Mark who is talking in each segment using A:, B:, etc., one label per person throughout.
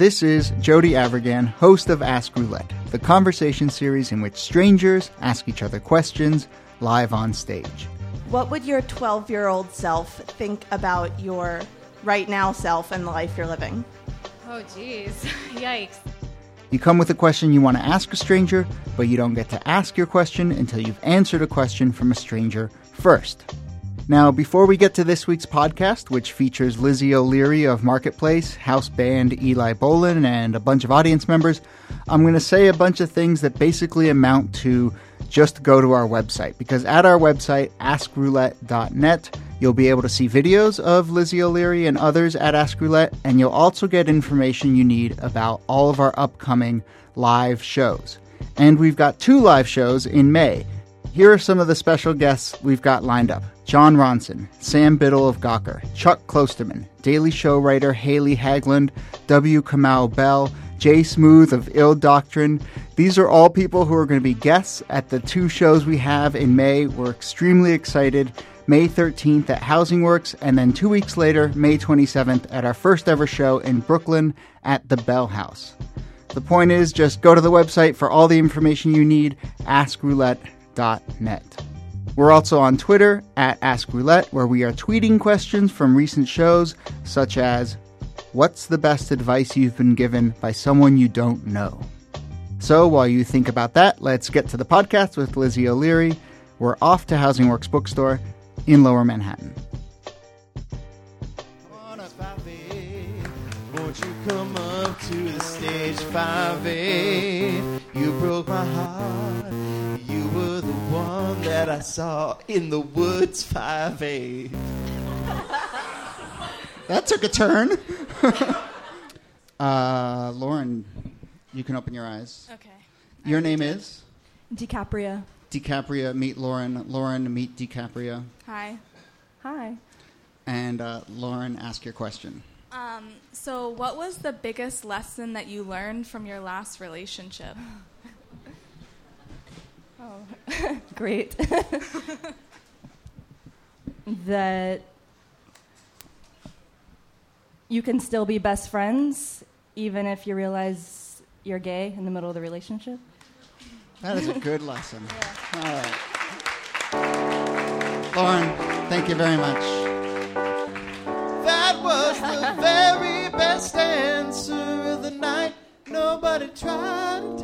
A: This is Jody Avirgan, host of Ask Roulette, the conversation series in which strangers ask each other questions live on stage.
B: What would your 12 year old self think about your right now self and the life you're living?
C: Oh, geez. Yikes.
A: You come with a question you want to ask a stranger, but you don't get to ask your question until you've answered a question from a stranger first. Now, before we get to this week's podcast, which features Lizzie O'Leary of Marketplace, house band Eli Bolin, and a bunch of audience members, I'm going to say a bunch of things that basically amount to just go to our website. Because at our website, askroulette.net, you'll be able to see videos of Lizzie O'Leary and others at Ask Roulette, and you'll also get information you need about all of our upcoming live shows. And we've got two live shows in May. Here are some of the special guests we've got lined up. Jon Ronson, Sam Biddle of Gawker, Chuck Klosterman, Daily Show writer Hallie Haglund, W. Kamau Bell, Jay Smooth of Ill Doctrine. These are all people who are going to be guests at the two shows we have in May. We're extremely excited. May 13th at Housing Works, and then two weeks later, May 27th, at our first ever show in Brooklyn at the Bell House. The point is, just go to the website for all the information you need, askroulette.net. We're also on Twitter at Ask Roulette, where we are tweeting questions from recent shows, such as What's the best advice you've been given by someone you don't know? So while you think about that, let's get to the podcast with Lizzie O'Leary. We're off to Housing Works Bookstore in Lower Manhattan.
D: on up, 5A. Won't you come up to the stage, 5A? You broke my heart. That I saw in the woods, 5A.
A: That took a turn. uh, Lauren, you can open your eyes.
C: Okay.
A: Your name is
E: DiCaprio.
A: DiCaprio. Meet Lauren. Lauren, meet DiCaprio.
C: Hi.
E: Hi.
A: And uh, Lauren, ask your question.
C: Um, so, what was the biggest lesson that you learned from your last relationship?
E: Oh, great. that you can still be best friends even if you realize you're gay in the middle of the relationship.
A: That is a good lesson. All right. Lauren, thank you very much.
D: That was the very best answer of the night. Nobody tried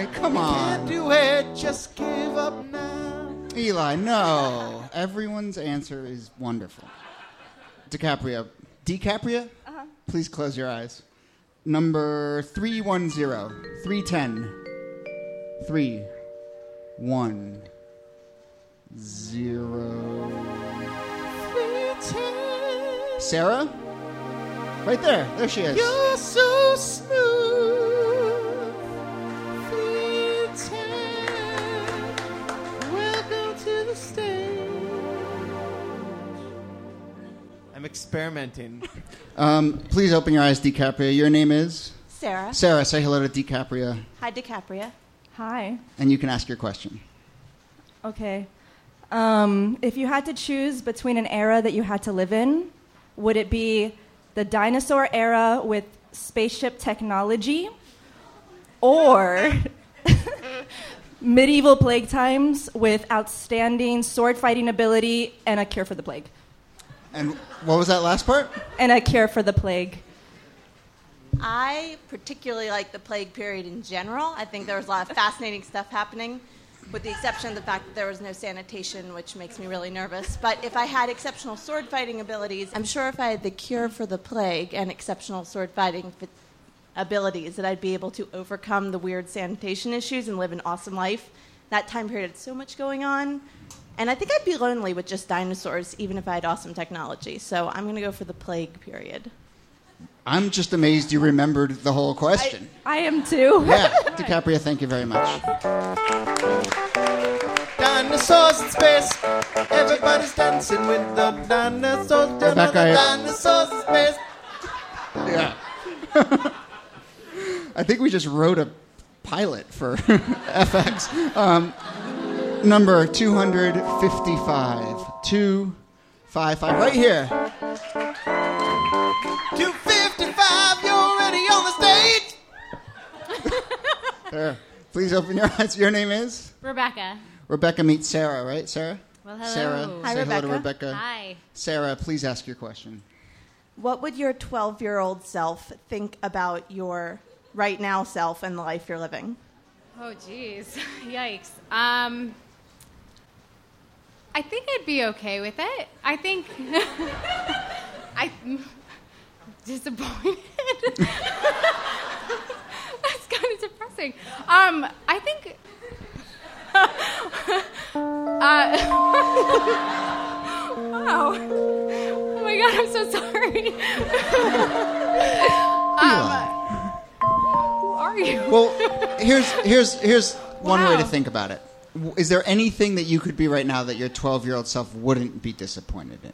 A: Eli, come on.
D: Can't do it. Just give up now.
A: Eli, no. Everyone's answer is wonderful. DiCaprio. DiCaprio? Uh-huh. Please close your eyes. Number 310. 310. 3 1 0. Sarah? Right there. There she is.
D: You're so smooth. I'm experimenting.
A: Um, please open your eyes, DiCaprio. Your name is?
B: Sarah.
A: Sarah. Say hello to DiCaprio,
B: Hi, DiCaprio.
E: Hi.
A: and you can ask your question.
E: Okay. Um, if you had to choose between an era that you had to live in, would it be the dinosaur era with spaceship technology or medieval plague times with outstanding sword fighting ability and a cure for the plague?
A: And what was that last part?
E: And a cure for the plague.
B: I particularly like the plague period in general. I think there was a lot of fascinating stuff happening, with the exception of the fact that there was no sanitation, which makes me really nervous. But if I had exceptional sword fighting abilities, I'm sure if I had the cure for the plague and exceptional sword fighting fi- abilities, that I'd be able to overcome the weird sanitation issues and live an awesome life. That time period had so much going on. And I think I'd be lonely with just dinosaurs, even if I had awesome technology. So I'm going to go for the plague period.
A: I'm just amazed you remembered the whole question.
E: I am too.
A: yeah, DiCaprio, thank you very much.
D: Dinosaurs in space. Everybody's dancing with the dinosaurs.
A: Rebecca, I-
D: Dinosaurs in space.
A: Yeah. I think we just wrote a pilot for FX. Um, number 255. 255, right here.
D: 255,
A: you're already on the stage. there. Please open your eyes. Your name is?
F: Rebecca.
A: Rebecca meets Sarah, right? Sarah?
F: Well, hello.
A: Sarah,
B: Hi,
A: say Rebecca. hello to
B: Rebecca.
F: Hi.
A: Sarah, please ask your question.
B: What would your 12 year old self think about your right now self and the life you're living?
F: Oh, geez. Yikes. Um, I think I'd be okay with it. I think I'm disappointed. That's kind of depressing. Um, I think. uh, wow. Oh my god, I'm so sorry. um, who are you?
A: Well, here's here's here's one way to think about it. Is there anything that you could be right now that your 12 year old self wouldn't be disappointed in?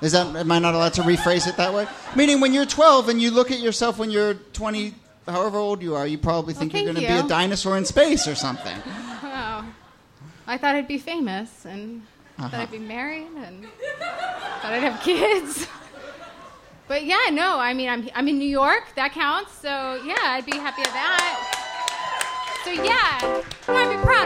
A: Is that am I not allowed to rephrase it that way? Meaning, when you're 12 and you look at yourself when you're 20, however old you are, you probably think you're going to be a dinosaur in space or something.
F: Oh, I thought I'd be famous and
A: Uh-huh.
F: thought I'd be married and thought I'd have kids. But yeah, no, I mean, I'm, I'm in New York. That counts. So yeah, I'd be happy with that. So yeah, no, I'd be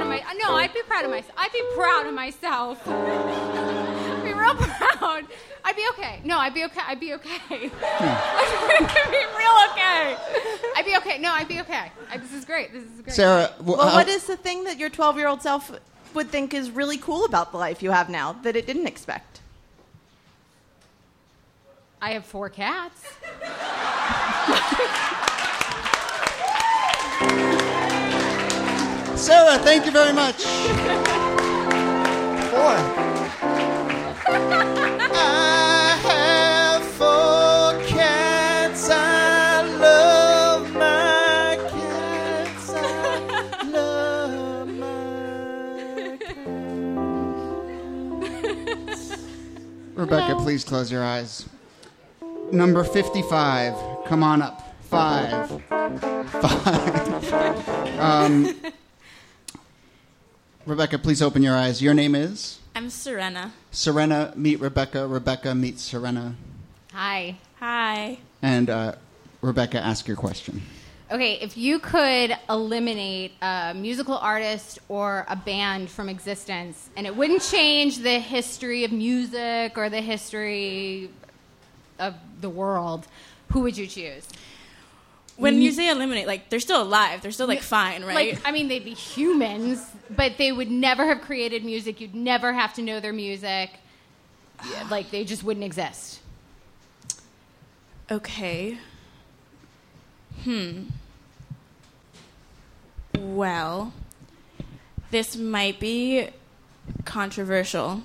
F: proud of my. No, I'd be proud of myself. I'd be proud of myself. I'd be real proud. I'd be okay. No, I'd be okay. I'd be okay. I'd be real okay. I'd be okay. No, I'd be okay. I, this is great. This is great.
A: Sarah, w-
B: Well,
A: how- uh,
B: what is the thing that your 12 year old self would think is really cool about the life you have now that it didn't expect?
F: I have four cats.
A: Sarah, thank you very much.
D: Four. I have four cats. I love my cats. I love my cats.
A: Rebecca, please close your eyes. Number 55. Come on up. Five. Five. um, Rebecca, please open your eyes. Your name is?
G: I'm Serena.
A: Serena, meet Rebecca. Rebecca, meet Serena.
F: Hi.
G: Hi.
A: And uh, Rebecca, ask your question.
F: Okay, if you could eliminate a musical artist or a band from existence, and it wouldn't change the history of music or the history of the world, who would you choose?
G: When you say eliminate, like they're still alive. They're still like fine, right?
F: Like, I mean, they'd be humans, but they would never have created music. You'd never have to know their music. Yeah, Like, they just wouldn't exist.
G: okay. Hmm. Well, this might be controversial.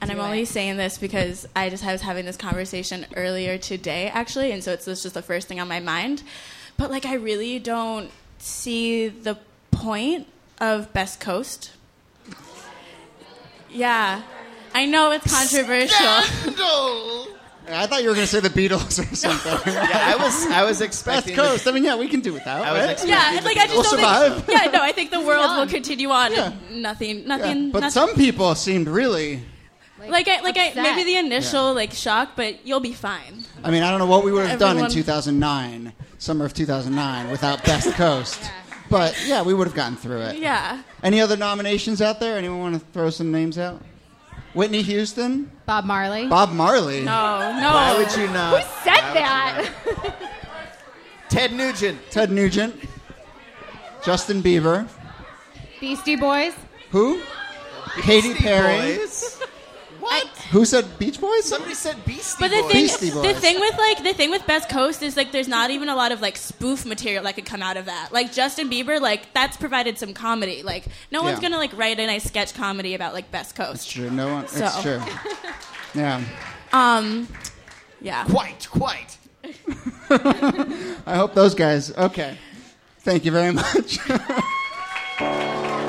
G: And I'm
F: Do
G: only saying this because I just I was having this conversation earlier today, actually, and so it's just the first thing on my mind. But like, I really don't see the point of Best Coast. Yeah, I know it's controversial.
D: No.
A: I thought you were going to say the Beatles or something.
D: Yeah, I was. I was expecting.
A: Best
D: expecting.
A: Coast. I mean, yeah, we can do without.
D: I was
A: right?
D: expecting
G: Yeah,
D: the
G: like I just
A: We'll
G: don't
A: survive.
G: think. Yeah, no, I think the world will continue on.
A: Yeah.
G: and Nothing,
A: Yeah,
G: nothing.
A: But
G: nothing-
A: some people seemed really.
G: Like I, like I, maybe the initial like shock, but you'll be fine.
A: I mean, I don't know what we would have done in 2009, summer of 2009, without Best Coast. But yeah, we would have gotten through it.
G: Yeah.
A: Any other nominations out there? Anyone want to throw some names out? Whitney Houston,
F: Bob Marley.
A: Bob Marley.
G: No, no.
D: Why would you not?
F: Who said that?
D: Ted Nugent.
A: Ted Nugent, Justin Bieber,
F: Beastie Boys.
A: who?
D: Beastie Katy
A: Perry.
D: Boys? What?
A: Who said Beach Boys?
D: Somebody said Beastie
G: But the
D: Boys.
G: thing,
A: Beastie
G: the thing with like the thing with Best Coast is like there's not even a lot of like spoof material that could come out of that. Like Justin Bieber, like that's provided some comedy. Like no one's
A: Yeah.
G: gonna like write a nice sketch comedy about like Best Coast.
A: It's
G: Coast.
A: true. No one. It's
G: So.
A: true. Yeah.
G: Um, yeah.
D: Quite, quite.
A: I hope those guys. Okay. Thank you very much.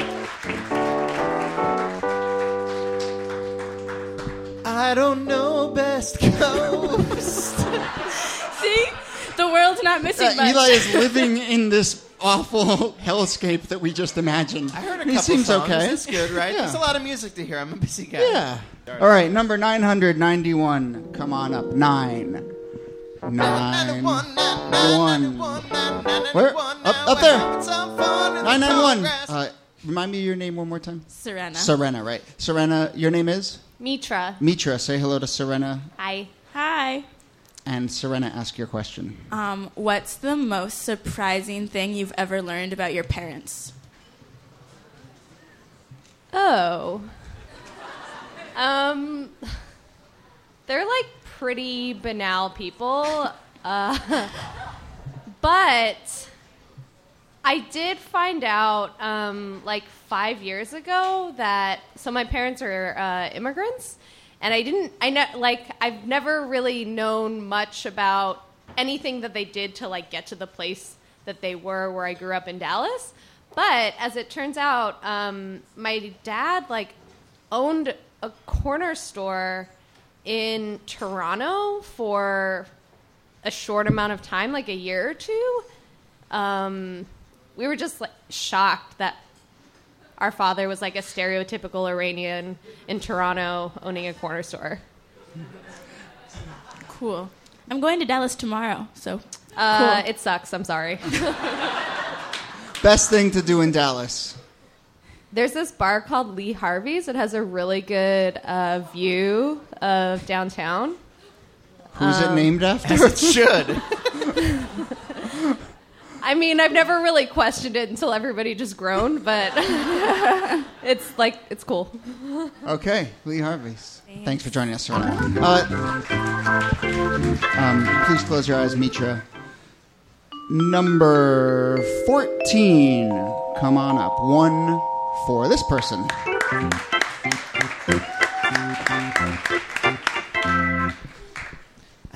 D: I don't know Best Coast.
G: See, the world's not missing
A: Uh,
G: much.
A: Eli is living in this awful hellscape that we just imagined.
D: I heard a
A: he
D: couple
A: seems
D: songs.
A: okay.
D: It's good, right?
A: Yeah.
D: There's a lot of music to hear. I'm a busy guy.
A: Yeah. All right, number 991. Come on up. Nine. nine one. Where? Up, up there. Nine nine one. Uh, remind me of your name one more time.
G: Serena.
A: Serena, right? Serena, your name is
H: Mitra.
A: Mitra. Say hello to Serena,
H: Hi.
G: Hi.
A: and Serena, ask your question.
G: Um, what's the most surprising thing you've ever learned about your parents?
H: Oh. Um, they're like pretty banal people. Uh, but I did find out um, like five years ago that so my parents are uh, immigrants, and I didn't. I know like I've never really known much about anything that they did to like get to the place that they were where I grew up in Dallas. But as it turns out, um, my dad like owned a corner store in Toronto for a short amount of time, like a year or two. Um, we were just like shocked that our father was like a stereotypical Iranian in Toronto owning a corner store.
G: Cool. I'm going to Dallas tomorrow, so
H: Uh,
G: Cool.
H: It sucks. I'm sorry.
A: Best thing to do in Dallas.
H: There's this bar called Lee Harvey's. It has a really good uh, view of downtown.
A: Who's it named after?
D: It should.
H: I mean, I've never really questioned it until everybody just groaned, but it's like it's cool.
A: Okay, Lee Harvey's. Thanks, for joining us, Serena. Uh, um, please close your eyes, Mitra. Number 14. Come on up. One for this person.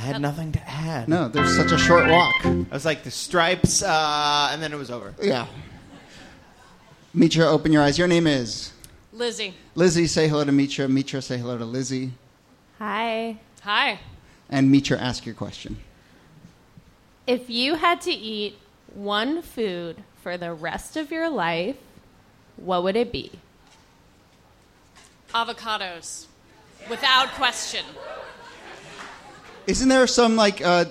D: Had nothing to add.
A: No, there's such a short walk.
D: I was like the stripes, uh, and then it was over.
A: Yeah. Mitra, open your eyes. Your name is?
I: Lizzie.
A: Lizzie, say hello to Mitra. Mitra, say hello to Lizzie.
H: Hi.
I: Hi.
A: And Mitra, ask your question.
H: If you had to eat one food for the rest of your life, what would it be?
I: Avocados. Without question.
A: Isn't there some like uh,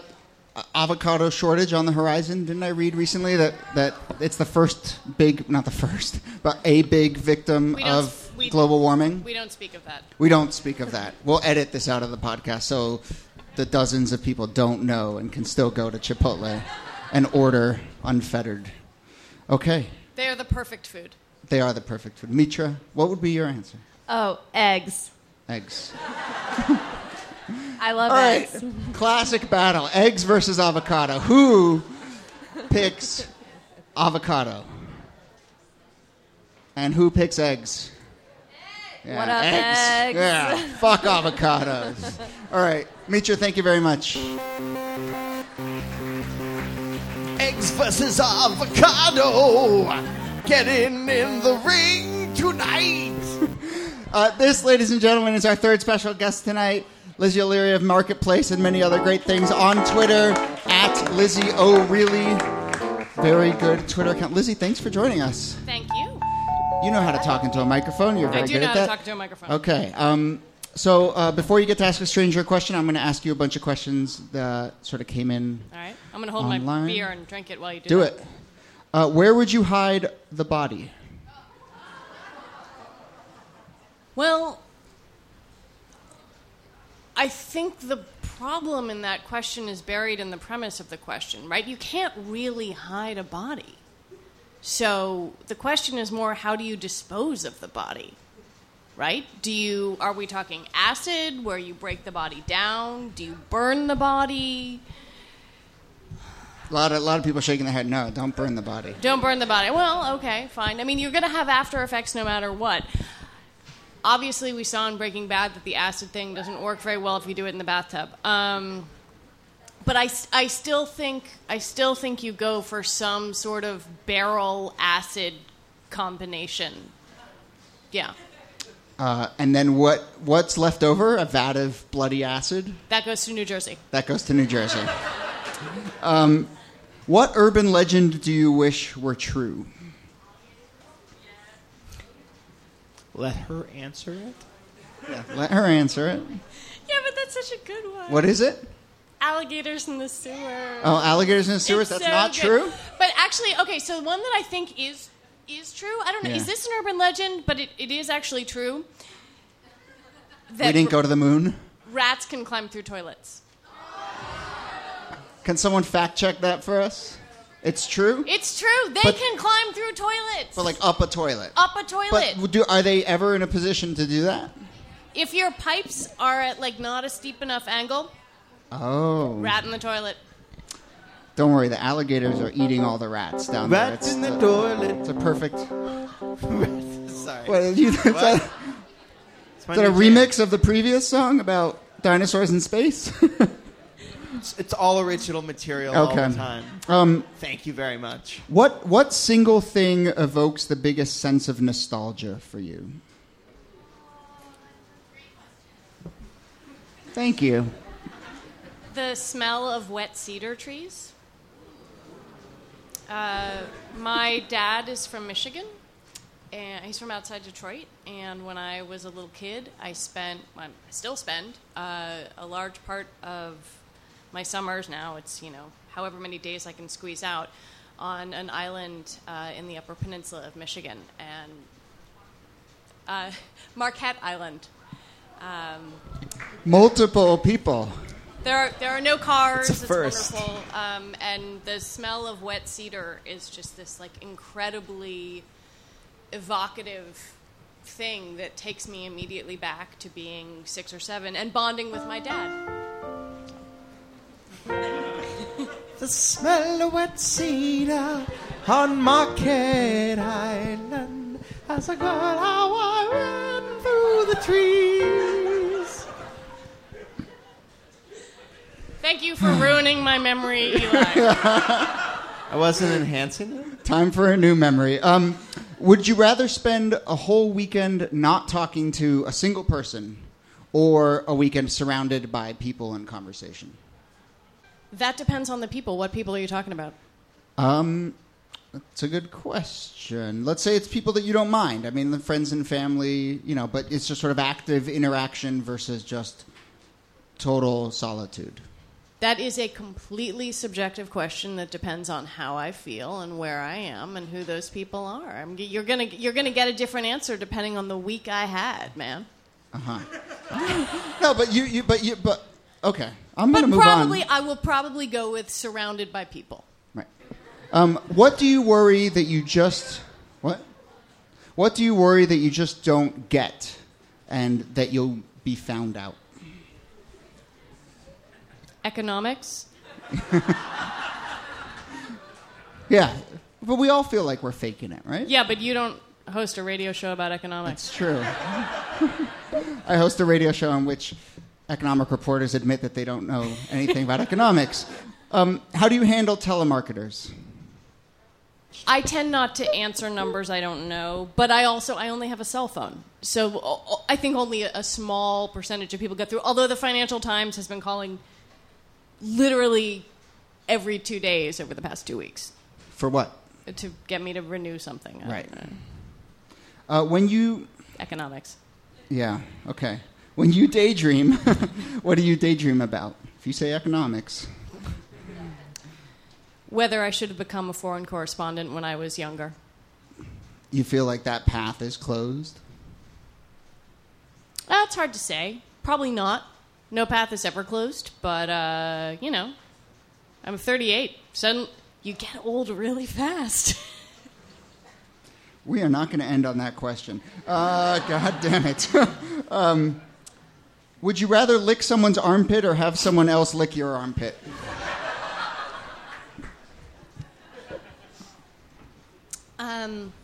A: avocado shortage on the horizon? Didn't I read recently that, that it's the first big, not the first, but a big victim of
I: we-
A: global warming?
I: We don't speak of that.
A: We don't speak of that. We'll edit this out of the podcast so the dozens of people don't know and can still go to Chipotle and order unfettered. Okay,
I: They are the perfect food.
A: they are the perfect food. Mitra, what would be your answer?
H: Oh, eggs.
A: Eggs.
H: I love
A: All right,
H: eggs.
A: classic battle: eggs versus avocado. Who picks avocado? And who picks eggs? Yeah,
H: What up, eggs?
A: Yeah, fuck avocados. All right, Mitra, thank you very much.
D: Eggs versus avocado. Getting in the ring tonight.
A: Uh, this, ladies and gentlemen, is our third special guest tonight. Lizzie O'Leary of Marketplace and many other great things on Twitter at Lizzie O'Reilly. Very good Twitter account. Lizzie, thanks for joining us.
I: Thank you.
A: You know how to talk into a microphone. You're very
I: I do
A: good
I: know
A: at
I: how to
A: that.
I: talk to a microphone.
A: Okay. Um, so uh, before you get to ask a stranger a question, I'm going to ask you a bunch of questions that sort of came in.
I: All right. I'm going to hold
A: Online.
I: my beer and drink it while you do it.
A: Do
I: that.
A: it. Uh, where would you hide the body?
I: Well, I think the problem in that question is buried in the premise of the question, right? You can't really hide a body. So the question is more how do you dispose of the body? Right? Do you are we talking acid where you break the body down? Do you burn the body?
A: A lot of, a lot of people shaking their head. No, don't burn the body.
I: Don't burn the body. Well, okay, fine. I mean, you're going to have after effects no matter what. Obviously, we saw in Breaking Bad that the acid thing doesn't work very well if you do it in the bathtub. Um, but I, I still think I still think you go for some sort of barrel acid combination. Yeah,
A: Uh, and then what? What's left over? A vat of bloody acid.
I: that goes to New Jersey.
A: That goes to New Jersey. Um, what urban legend do you wish were true?
D: Let her answer it.
A: Let her answer it.
I: Yeah, but that's such a good one.
A: What is it?
I: alligators in the sewer.
A: Oh, alligators in the sewers?
I: It's
A: That's
I: so
A: not
I: good.
A: true?
I: But actually, okay, so the one that I think is is true. I don't know.
A: Yeah.
I: Is this an urban legend? But it, it is actually true.
A: We didn't go to the moon.
I: rats can climb through toilets.
A: Can someone fact check that for us? It's true?
I: It's true. They
A: But-
I: can climb through toilets.
A: But like up a toilet.
I: up a toilet.
A: But do, are they ever in a position to do that?
I: if your pipes are at like not a steep enough angle,
A: Oh.
I: rat in the toilet.
A: Don't worry, the alligators are eating all the rats down there.
D: Rats in the
A: the-
D: toilet.
A: It's a perfect.
D: Sorry.
A: What, you, is that,
D: It's
A: is that a remix of the previous song about dinosaurs in space?
D: It's, it's all original material all the time.
A: um,
D: Thank you very much.
A: what what single thing evokes the biggest sense of nostalgia for you? Thank you.
I: The smell of wet cedar trees. Uh, my dad is from Michigan, and he's from outside Detroit. And when I was a little kid, I spent, well, I still spend, uh, a large part of my summers now. It's you know however many days I can squeeze out on an island uh, in the Upper Peninsula of Michigan, and uh, Marquette Island. Um,
A: Multiple people.
I: there are there are no cars.
D: It's first.
I: wonderful, um, and the smell of wet cedar is just this like incredibly evocative thing that takes me immediately back to being six or seven and bonding with my dad.
D: The smell of wet cedar on Marquette Island as I got how I ran through the trees.
I: Thank you for ruining my memory, Eli.
D: I wasn't enhancing it.
A: Time for a new memory. Um, would you rather spend a whole weekend not talking to a single person or a weekend surrounded by people and conversation?
I: That depends on the people. What people are you talking about?
A: Um, that's a good question. Let's say it's people that you don't mind. I mean, the friends and family, you know, but it's just sort of active interaction versus just total solitude.
I: That is a completely subjective question that depends on how I feel and where I am and who those people are. I mean, you're gonna you're gonna get a different answer depending on the week I had, man. Uh huh.
A: no, but you, you, but you, but okay. I'm
I: But
A: going to move
I: probably
A: on.
I: I will probably go with surrounded by people.
A: Right. Um, what do you worry that you just what? What do you worry that you just don't get, and that you'll be found out?
I: Economics.
A: Yeah, but we all feel like we're faking it, right?
I: Yeah, but you don't host a radio show about economics.
A: It's true. I host a radio show in which economic reporters admit that they don't know anything about economics. Um, how do you handle telemarketers?
I: I tend not to answer numbers I don't know, but I also I only have a cell phone, so I think only a, a small percentage of people get through. Although the Financial Times has been calling literally every two days over the past two weeks
A: For what?
I: to get me to renew something.
A: Right. Uh, when you,
I: Economics.
A: yeah, okay. When you daydream, what do you daydream about? If you say economics,
I: Whether I should have become a foreign correspondent when I was younger.
A: you feel like that path is closed.
I: Uh, it's hard to say. Probably not. No path is ever closed, but uh, you know, I'm 38. Suddenly, you get old really fast.
A: We are not going to end on that question. Uh, God damn it. um, would you rather lick someone's armpit or have someone else lick your armpit?
I: Um,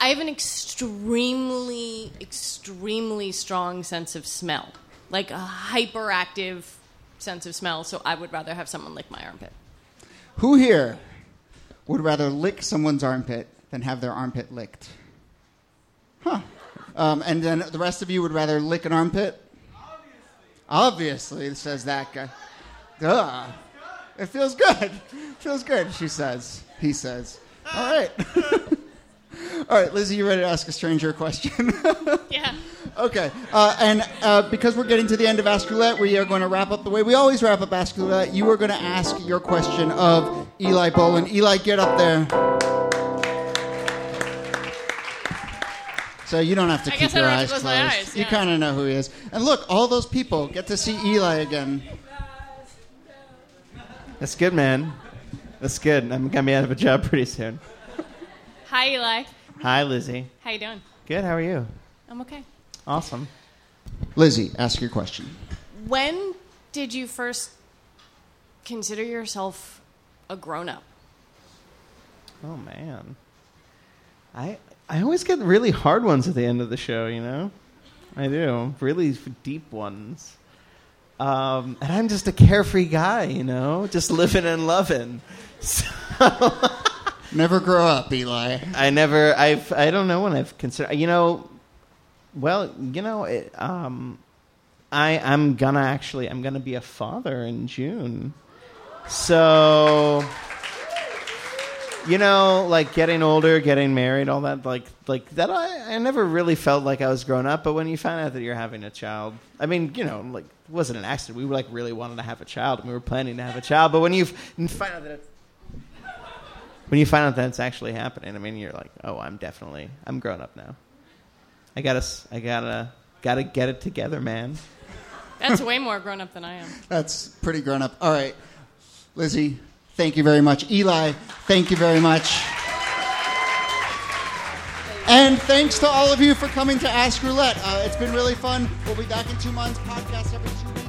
I: I have an extremely, extremely strong sense of smell, like a hyperactive sense of smell. So I would rather have someone lick my armpit.
A: Who here would rather lick someone's armpit than have their armpit licked? Huh. Um, and then the rest of you would rather lick an armpit? Obviously, says that guy. Duh. It feels good. feels good, she says. He says. All right. All right, Lizzie, you ready to ask a stranger a question?
I: Yeah.
A: Okay, uh, and uh, because we're getting to the end of Ask Roulette, we are going to wrap up the way we always wrap up Ask Roulette. You are going to ask your question of Eli Bolin. Eli, get up there. So you don't have to
I: I
A: keep your eyes closed.
I: my eyes,
A: You kind of know who he is. And look, all those people get to see Eli again.
D: That's good, man. That's good. I'm gonna be out of a job pretty soon.
I: Hi, Eli.
D: Hi, Lizzie.
I: How you doing?
D: Good. How are you?
I: I'm okay.
D: Awesome.
A: Lizzie, ask your question.
I: When did you first consider yourself a grown up?
D: Oh man, I I always get really hard ones at the end of the show. You know, I do really deep ones. Um, and I'm just a carefree guy, you know, just living and loving. So
A: Never grow up, Eli.
D: I never, I've, I don't know when I've considered, you know, well, you know, it, um, I, I'm gonna actually, I'm gonna be a father in June. So, you know, like getting older, getting married, all that, like, like that. I, I never really felt like I was grown up. But when you find out that you're having a child, I mean, you know, like it wasn't an accident. We were like really wanted to have a child, and we were planning to have a child. But when you find out that it's when you find out that it's actually happening, I mean, you're like, oh, I'm definitely, I'm grown up now. I gotta, s- I gotta, gotta get it together, man.
I: That's way more grown up than I am.
A: That's pretty grown up. All right, Lizzie, thank you very much. Eli, thank you very much. And thanks to all of you for coming to Ask Roulette. Uh, it's been really fun. We'll be back in two months. Podcast every two weeks.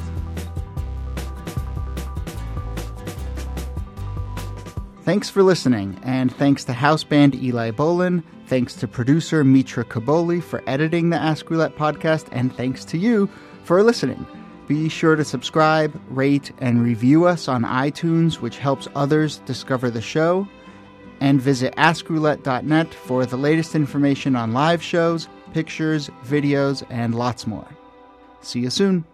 A: Thanks for listening, and thanks to house band Eli Bolin. Thanks to producer Mitra Kaboli for editing the Ask Roulette podcast, and thanks to you for listening. Be sure to subscribe, rate, and review us on iTunes, which helps others discover the show. And visit askroulette.net for the latest information on live shows, pictures, videos, and lots more. See you soon.